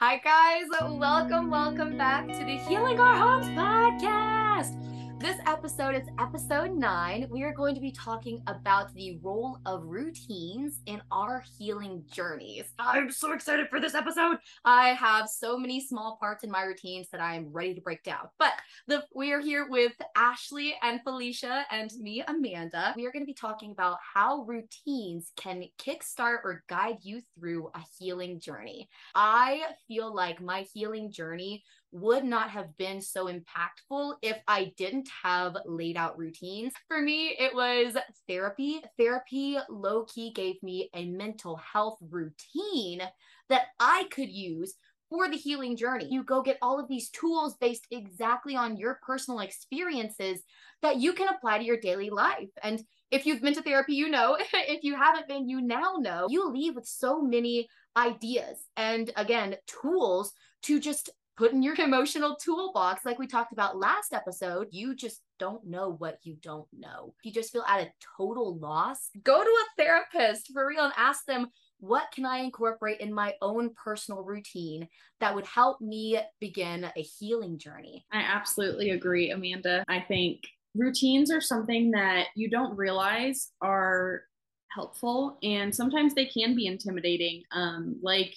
Hi, guys. Welcome, welcome back to the Healing Our Homes podcast. This episode is episode nine. We are going to be talking about the role of routines in our healing journeys. I'm so excited for this episode. I have so many small parts in my routines that I am ready to break down. But the, we are here with Ashleigh and Felicia and me, Amanda. We are going to be talking about how routines can kickstart or guide you through a healing journey. I feel like my healing journey would not have been so impactful if I didn't have laid out routines. For me, it was therapy. Therapy low key gave me a mental health routine that I could use for the healing journey. You go get all of these tools based exactly on your personal experiences that you can apply to your daily life. And if you've been to therapy, you know. if you haven't been, you now know. You leave with so many ideas and again, tools to just put in your emotional toolbox like we talked about last episode you just don't know what you don't know. You just feel at a total loss. Go to a therapist for real and ask them what can i incorporate in my own personal routine that would help me begin a healing journey? I absolutely agree amanda. I think routines are something that you don't realize are helpful and sometimes they can be intimidating. Um, like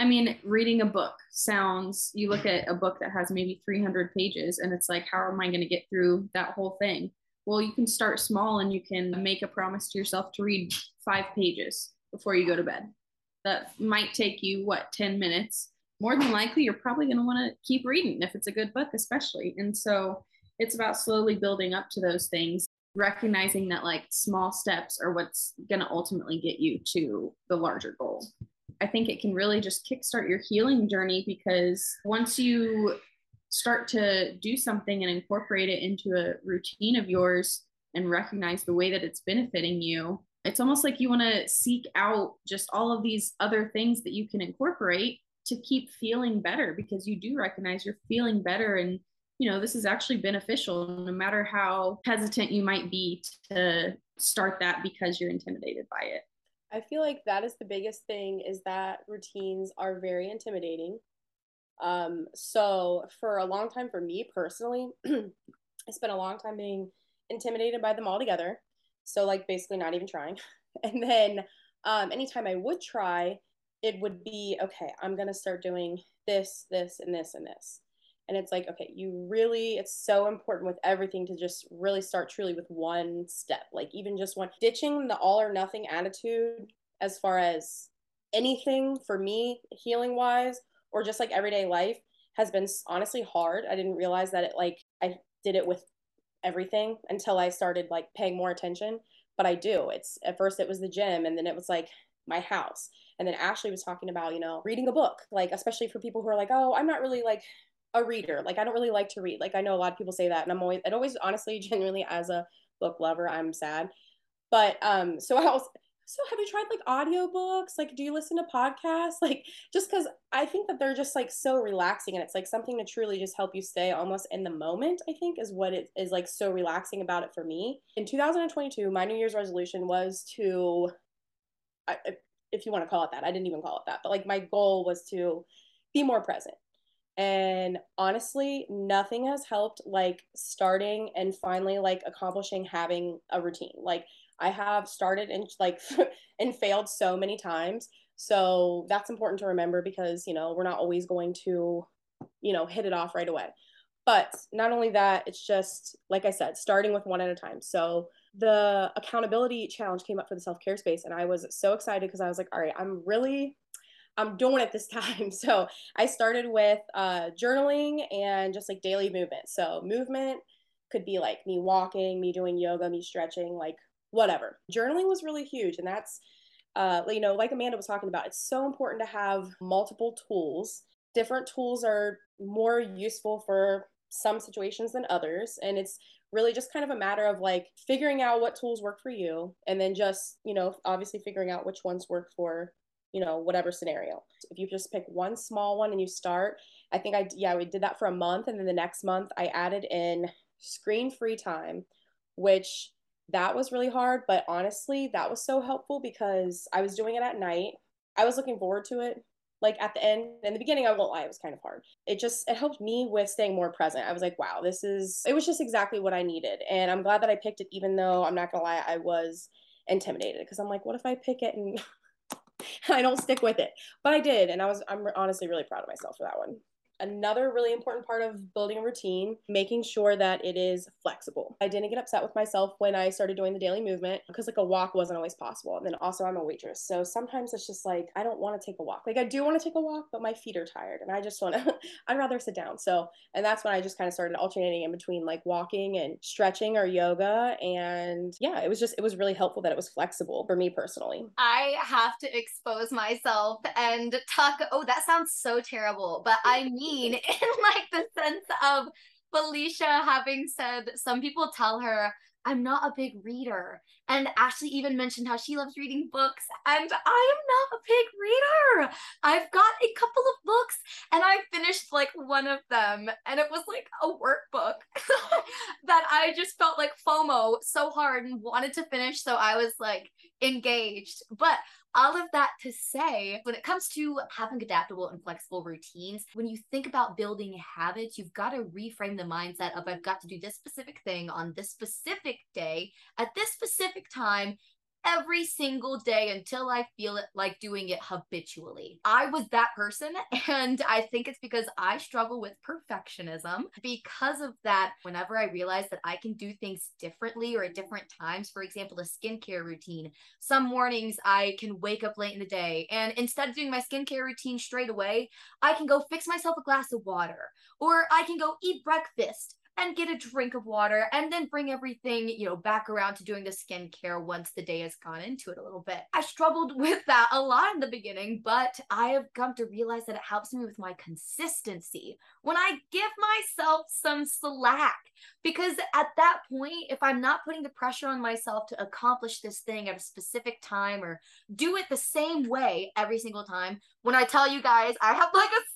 I mean, reading a book sounds, you look at a book that has maybe 300 pages and it's like, how am I going to get through that whole thing? Well, you can start small and you can make a promise to yourself to read five pages before you go to bed. That might take you, what, 10 minutes? More than likely, you're probably going to want to keep reading if it's a good book, especially. And so it's about slowly building up to those things, recognizing that like small steps are what's going to ultimately get you to the larger goal. I think it can really just kickstart your healing journey because once you start to do something and incorporate it into a routine of yours and recognize the way that it's benefiting you, it's almost like you want to seek out just all of these other things that you can incorporate to keep feeling better because you do recognize you're feeling better and you know this is actually beneficial no matter how hesitant you might be to start that because you're intimidated by it I feel like that is the biggest thing is that routines are very intimidating. Um, so for a long time for me personally, I spent a long time being intimidated by them all together. So like basically not even trying. And then um, anytime I would try, it would be okay, I'm gonna start doing this, this, and this, and this. And it's like, okay, you really, it's so important with everything to just really start truly with one step, like even just one, ditching the all or nothing attitude as far as anything for me, healing wise, or just like everyday life has been honestly hard. I didn't realize that it like, I did it with everything until I started like paying more attention. But I do. It's at first it was the gym and then it was like my house. And then Ashleigh was talking about, you know, reading a book, like especially for people who are like, oh, I'm not really like a reader. Like I don't really like to read. Like I know a lot of people say that, and I'm always and always honestly, genuinely as a book lover, I'm sad. But um, so I was so have you tried like audiobooks? Like do you listen to podcasts? Like just because I think that they're just like so relaxing and it's like something to truly just help you stay almost in the moment, I think is what it is like so relaxing about it for me. In 2022, my New Year's resolution was to if you want to call it that. I didn't even call it that. But like my goal was to be more present and honestly nothing has helped like starting and finally like accomplishing having a routine. Like i have started and like and failed so many times. So that's important to remember because you know we're not always going to you know hit it off right away. But not only that it's just like i said starting with one at a time. So the accountability challenge came up for the self-care space and i was so excited because i was like all right i'm really I'm doing it this time. So I started with uh, journaling and just like daily movement. So movement could be like me walking, me doing yoga, me stretching, like whatever. Journaling was really huge. And that's, uh, you know, like Amanda was talking about, it's so important to have multiple tools. Different tools are more useful for some situations than others. And it's really just kind of a matter of like figuring out what tools work for you and then just, you know, obviously figuring out which ones work for you know whatever scenario. If you just pick one small one and you start i think i yeah we did that for a month and then the next month i added in screen free time which that was really hard but honestly that was so helpful because i was doing it at night. I was looking forward to it like at the end in the beginning i won't lie it was kind of hard. It just it helped me with staying more present. I was like wow this is it was just exactly what i needed and i'm glad that i picked it even though i'm not gonna lie i was intimidated because i'm like what if i pick it and i don't stick with it. But i did and i was i'm honestly really proud of myself for that one another really important part of building a routine, making sure that it is flexible. I didn't get upset with myself when I started doing the daily movement because like a walk wasn't always possible. And then also I'm a waitress. So sometimes it's just like I don't want to take a walk. Like I do want to take a walk, but my feet are tired and I just want to I'd rather sit down. So and that's when I just kind of started alternating in between like walking and stretching or yoga and yeah, it was just it was really helpful that it was flexible for me personally. I have to expose myself and talk oh that sounds so terrible, but I mean mean in like the sense of Felicia having said some people tell her I'm not a big reader. And Ashleigh even mentioned how she loves reading books. And I am not a big reader. I've got a couple of books and I finished like one of them. And it was like a workbook that I just felt like FOMO so hard and wanted to finish. So I was like engaged. But all of that to say, when it comes to having adaptable and flexible routines, when you think about building habits, you've got to reframe the mindset of I've got to do this specific thing on this specific day at this specific time every single day until I feel it like doing it habitually. I was that person, and I think it's because I struggle with perfectionism. Because of that, whenever I realize that I can do things differently or at different times, for example, a skincare routine, some mornings I can wake up late in the day, and instead of doing my skincare routine straight away, I can go fix myself a glass of water, or I can go eat breakfast and get a drink of water and then bring everything, you know, back around to doing the skincare once the day has gone into it a little bit. I struggled with that a lot in the beginning, but I have come to realize that it helps me with my consistency when I give myself some slack. Because at that point, if I'm not putting the pressure on myself to accomplish this thing at a specific time or do it the same way every single time, when I tell you guys I have like a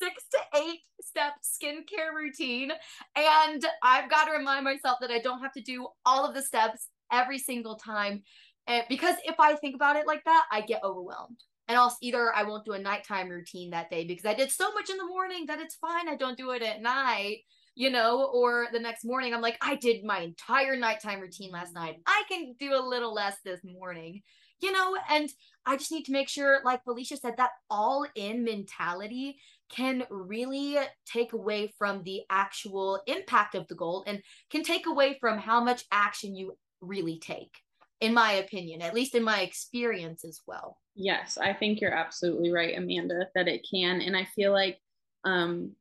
eight step skincare routine, and I've got to remind myself that I don't have to do all of the steps every single time. And because if I think about it like that, I get overwhelmed. And I'll either I won't do a nighttime routine that day because I did so much in the morning that it's fine. I don't do it at night, you know, or the next morning I'm like, I did my entire nighttime routine last night. I can do a little less this morning you know, and I just need to make sure, like Felicia said, that all in mentality can really take away from the actual impact of the goal and can take away from how much action you really take, in my opinion, at least in my experience as well. Yes, I think you're absolutely right, Amanda, that it can. And I feel like um,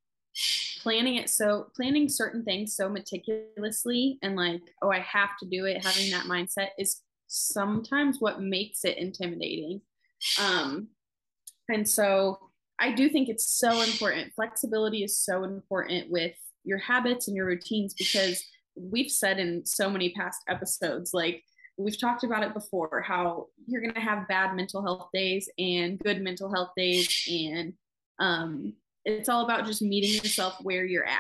planning it so planning certain things so meticulously and like, oh, I have to do it, having that mindset is sometimes what makes it intimidating. Um, and so I do think it's so important. Flexibility is so important with your habits and your routines because we've said in so many past episodes, like we've talked about it before, how you're going to have bad mental health days and good mental health days. And um, it's all about just meeting yourself where you're at.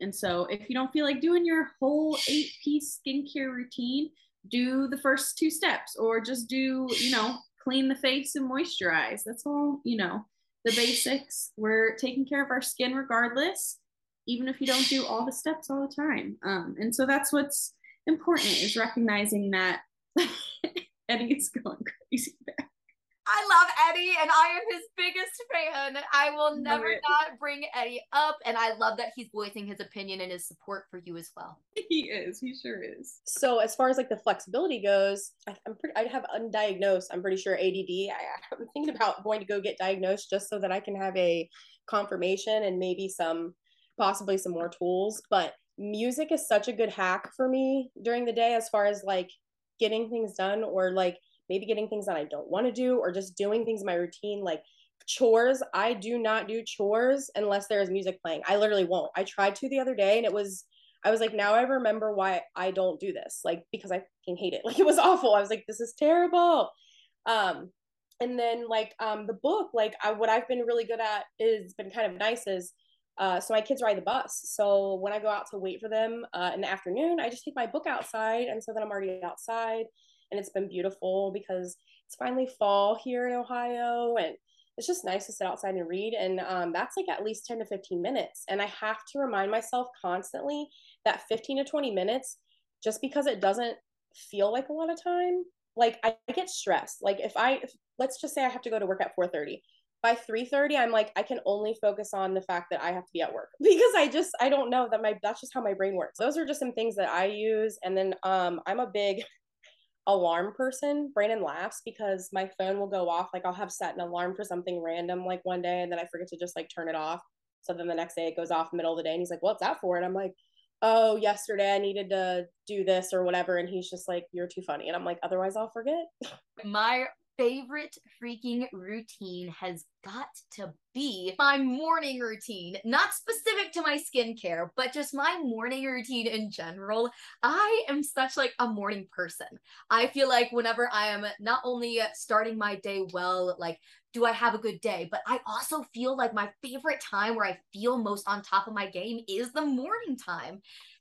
And so if you don't feel like doing your whole eight piece skincare routine, do the first two steps or just do, you know, clean the face and moisturize. That's all, you know, the basics. We're taking care of our skin regardless, even if you don't do all the steps all the time. Um, and so that's what's important is recognizing that Eddie's going crazy. I love Eddie and I am his biggest fan. I will never not bring Eddie up. And I love that he's voicing his opinion and his support for you as well. He is. He sure is. So as far as like the flexibility goes, I, am pretty, I have undiagnosed, I'm pretty sure ADD. I, I'm thinking about going to go get diagnosed just so that I can have a confirmation and maybe some, possibly some more tools. But music is such a good hack for me during the day as far as like getting things done or like maybe getting things that I don't want to do or just doing things in my routine like chores. I do not do chores unless there is music playing. I literally won't. I tried to the other day and it was I was like, now I remember why I don't do this. Like because I fucking hate it. Like it was awful. I was like, this is terrible. Um and then like um the book, like I, what I've been really good at is been kind of nice is uh, so my kids ride the bus. So when I go out to wait for them uh, in the afternoon, I just take my book outside, and so then I'm already outside and it's been beautiful because it's finally fall here in Ohio and it's just nice to sit outside and read. And um, that's like at least 10 to 15 minutes. And I have to remind myself constantly that 15 to 20 minutes, just because it doesn't feel like a lot of time, like I, get stressed. Like if I, if, let's just say I have to go to work at 4.30 by 3.30 i'm like i can only focus on the fact that i have to be at work because i just i don't know that my that's just how my brain works those are just some things that i use and then um i'm a big alarm person brandon laughs because my phone will go off like i'll have set an alarm for something random like one day and then i forget to just like turn it off. So then the next day it goes off middle of the day and he's like what's that for? And i'm like oh yesterday i needed to do this or whatever and he's just like you're too funny and i'm like otherwise i'll forget. My favorite freaking routine has got to be my morning routine. Not specific to my skincare, but just my morning routine in general. I am such like a morning person. I feel like whenever I am not only starting my day well, like do I have a good day? But I also feel like my favorite time where I feel most on top of my game is the morning time.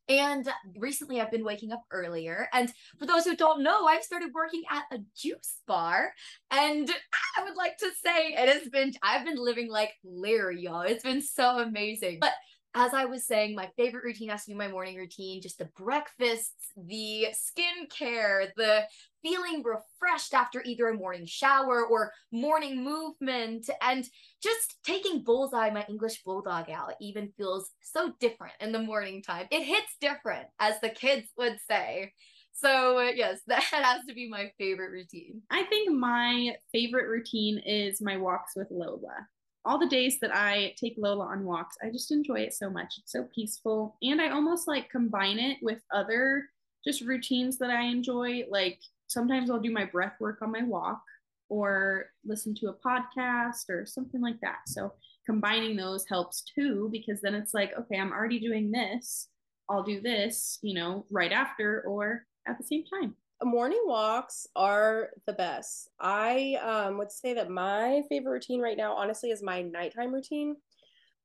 And recently I've been waking up earlier. And for those who don't know, I've started working at a juice bar. And I would like to say it has been, I've been living like Larry, y'all. It's been so amazing. But as I was saying, my favorite routine has to be my morning routine, just the breakfasts, the skincare, the feeling refreshed after either a morning shower or morning movement, and just taking Bullseye, my English bulldog, out, even feels so different in the morning time. It hits different, as the kids would say. So, uh, yes, that has to be my favorite routine. I think my favorite routine is my walks with Lola all the days that I take Lola on walks, I just enjoy it so much. It's so peaceful. And I almost like combine it with other just routines that I enjoy. Like sometimes I'll do my breath work on my walk or listen to a podcast or something like that. So combining those helps too, because then it's like, okay, I'm already doing this. I'll do this, you know, right after or at the same time morning walks are the best. I um, would say that my favorite routine right now, honestly, is my nighttime routine.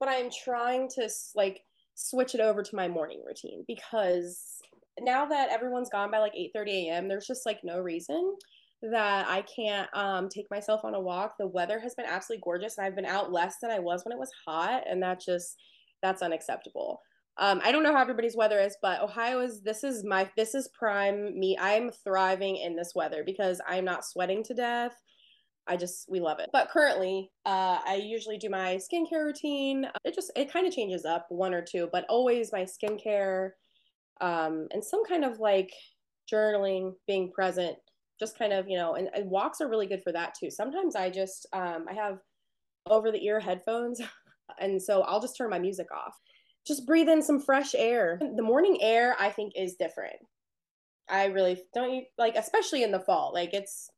But I'm trying to like switch it over to my morning routine because now that everyone's gone by like 8 30 a.m., there's just like no reason that I can't um, take myself on a walk. The weather has been absolutely gorgeous, and I've been out less than I was when it was hot, and that just that's unacceptable. Um, I don't know how everybody's weather is, but Ohio is this is my this is prime me. I'm thriving in this weather because I'm not sweating to death. I just we love it. But currently, uh, I usually do my skincare routine. It just it kind of changes up one or two, but always my skincare, um, and some kind of like journaling, being present, just kind of you know, and, and walks are really good for that too. Sometimes I just um, I have over the ear headphones, and so I'll just turn my music off just breathe in some fresh air. The morning air, I think, is different. I really don't you like, especially in the fall. Like it's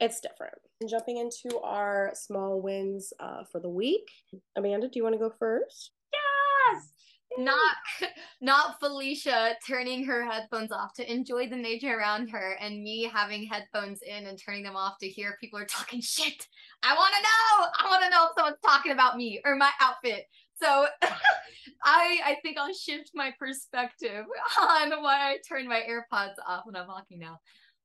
it's different. And jumping into our small wins uh, for the week. Amanda, do you want to go first? Yes. Not not Felicia turning her headphones off to enjoy the nature around her and me having headphones in and turning them off to hear people are talking shit. I want to know. I want to know if someone's talking about me or my outfit. So I I think I'll shift my perspective on why I turn my AirPods off when I'm walking now.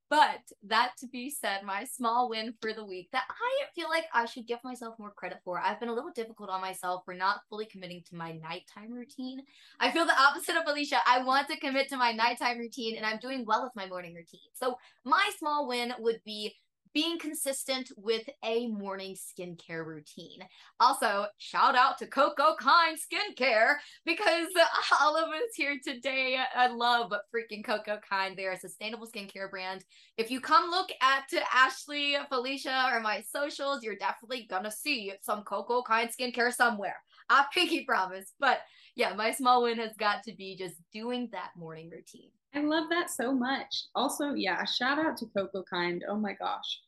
But that to be said, my small win for the week that I feel like I should give myself more credit for. I've been a little difficult on myself for not fully committing to my nighttime routine. I feel the opposite of Felicia. I want to commit to my nighttime routine and I'm doing well with my morning routine. So my small win would be being consistent with a morning skincare routine. Also, shout out to Coco Kind Skincare because all of us here today I love freaking Coco Kind. They're a sustainable skincare brand. If you come look at Ashleigh, Felicia, or my socials, you're definitely gonna see some Coco Kind Skincare somewhere. I pinky promise. But yeah, my small win has got to be just doing that morning routine. I love that so much. Also, yeah, shout out to Coco Kind. Oh my gosh.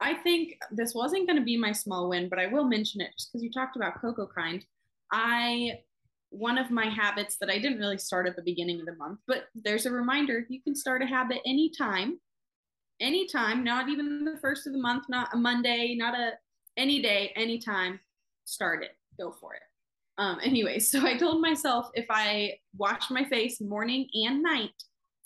I think this wasn't going to be my small win, but I will mention it just because you talked about Coco Kind. I one of my habits that I didn't really start at the beginning of the month, but there's a reminder you can start a habit anytime, anytime, not even the first of the month, not a Monday, not a any day, anytime, start it, go for it. Um, anyway, so I told myself if I wash my face morning and night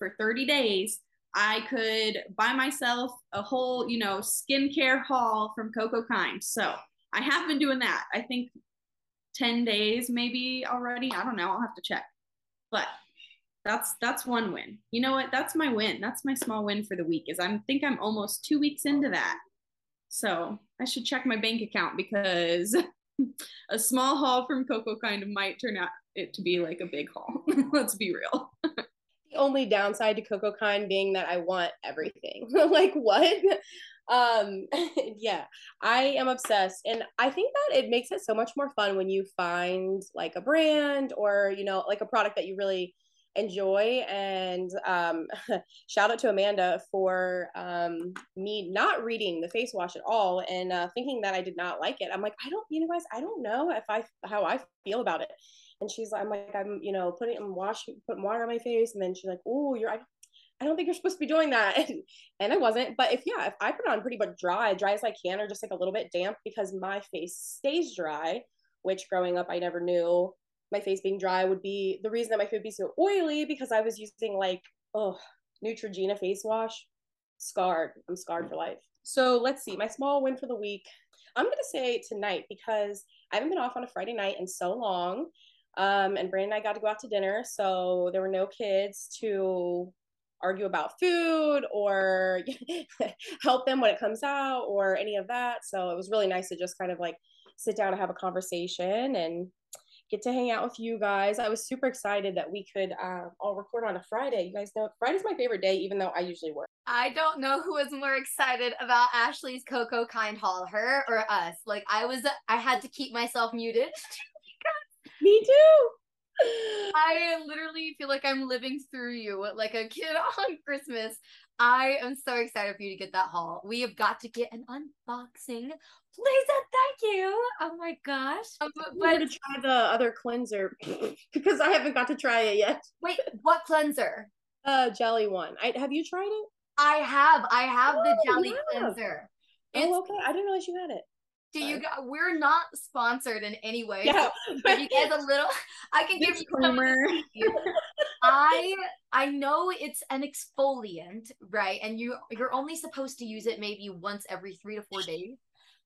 for 30 days, I could buy myself a whole, you know, skincare haul from Coco Kind. So I have been doing that. I think 10 days maybe already. I don't know. I'll have to check. But that's that's one win. You know what? That's my win. That's my small win for the week. Is I think I'm almost two weeks into that. So I should check my bank account because a small haul from Coco kind of might turn out it to be like a big haul. Let's be real. only downside to Coco Kind being that I want everything. like what? Um yeah, I am obsessed and I think that it makes it so much more fun when you find like a brand or you know like a product that you really enjoy and um, shout out to amanda for um, me not reading the face wash at all and uh, thinking that i did not like it i'm like i don't you know guys i don't know if i how i feel about it and she's like, i'm like i'm you know putting i'm washing putting water on my face and then she's like oh you're I, I don't think you're supposed to be doing that and, and i wasn't but if yeah if i put on pretty much dry dry as i can or just like a little bit damp because my face stays dry which growing up i never knew my face being dry would be the reason that my face would be so oily because I was using like oh Neutrogena face wash. Scarred. I'm scarred for life. So let's see. My small win for the week. I'm gonna say tonight because I haven't been off on a Friday night in so long. Um, and Brandon and I got to go out to dinner, so there were no kids to argue about food or help them when it comes out or any of that. So it was really nice to just kind of like sit down and have a conversation and get to hang out with you guys. I was super excited that we could uh, all record on a Friday. You guys know Friday's my favorite day, even though I usually work. I don't know who was more excited about Ashleigh's Coco Kind haul, her or us. Like I was, I had to keep myself muted. Me too. I literally feel like I'm living through you like a kid on Christmas. I am so excited for you to get that haul. We have got to get an unboxing. Please thank you. Oh my gosh. Um, but, but to try the other cleanser because I haven't got to try it yet. Wait, what cleanser? Uh jelly one. I have you tried it? I have. I have oh, the jelly cleanser. It's, oh, okay. I didn't realize you had it do you guys, we're not sponsored in any way. Yeah. So you guys a little I can give you some I I know it's an exfoliant, right? And you you're only supposed to use it maybe once every 3 to 4 days.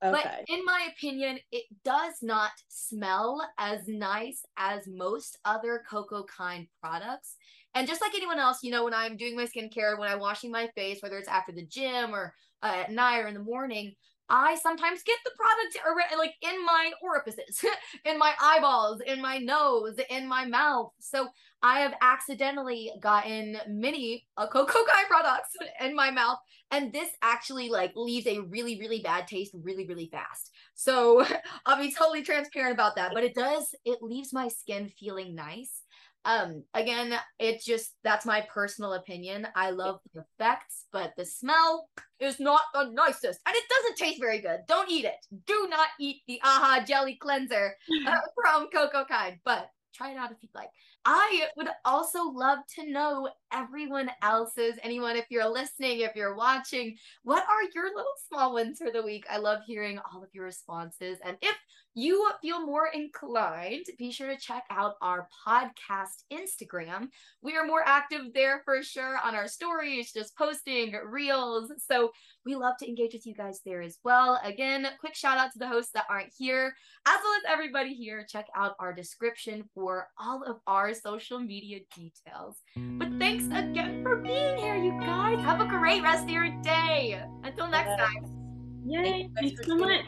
Okay. But in my opinion, it does not smell as nice as most other Coco Kind products. And just like anyone else, you know, when I'm doing my skincare, when I'm washing my face, whether it's after the gym or uh, at night or in the morning, I sometimes get the product like in my orifices, in my eyeballs, in my nose, in my mouth. So I have accidentally gotten many uh, Coco Kind products in my mouth, and this actually like leaves a really, really bad taste really, really fast. So I'll be totally transparent about that. But it does, it leaves my skin feeling nice. Um, again, it's just that's my personal opinion. I love the effects, but the smell is not the nicest, and it doesn't taste very good. Don't eat it. Do not eat the AHA Jelly Cleanser uh, from Coco Kind, but try it out if you'd like. I would also love to know everyone else's, anyone, if you're listening, if you're watching, what are your little small wins for the week? I love hearing all of your responses. And if you feel more inclined, be sure to check out our podcast Instagram. We are more active there for sure on our stories, just posting reels. So we love to engage with you guys there as well. Again, quick shout out to the hosts that aren't here, as well as everybody here. Check out our description for all of our social media details. But thanks again mm. for being here, you guys. Have a great rest of your day. Until next time. Yay. Thanks, Thanks so much.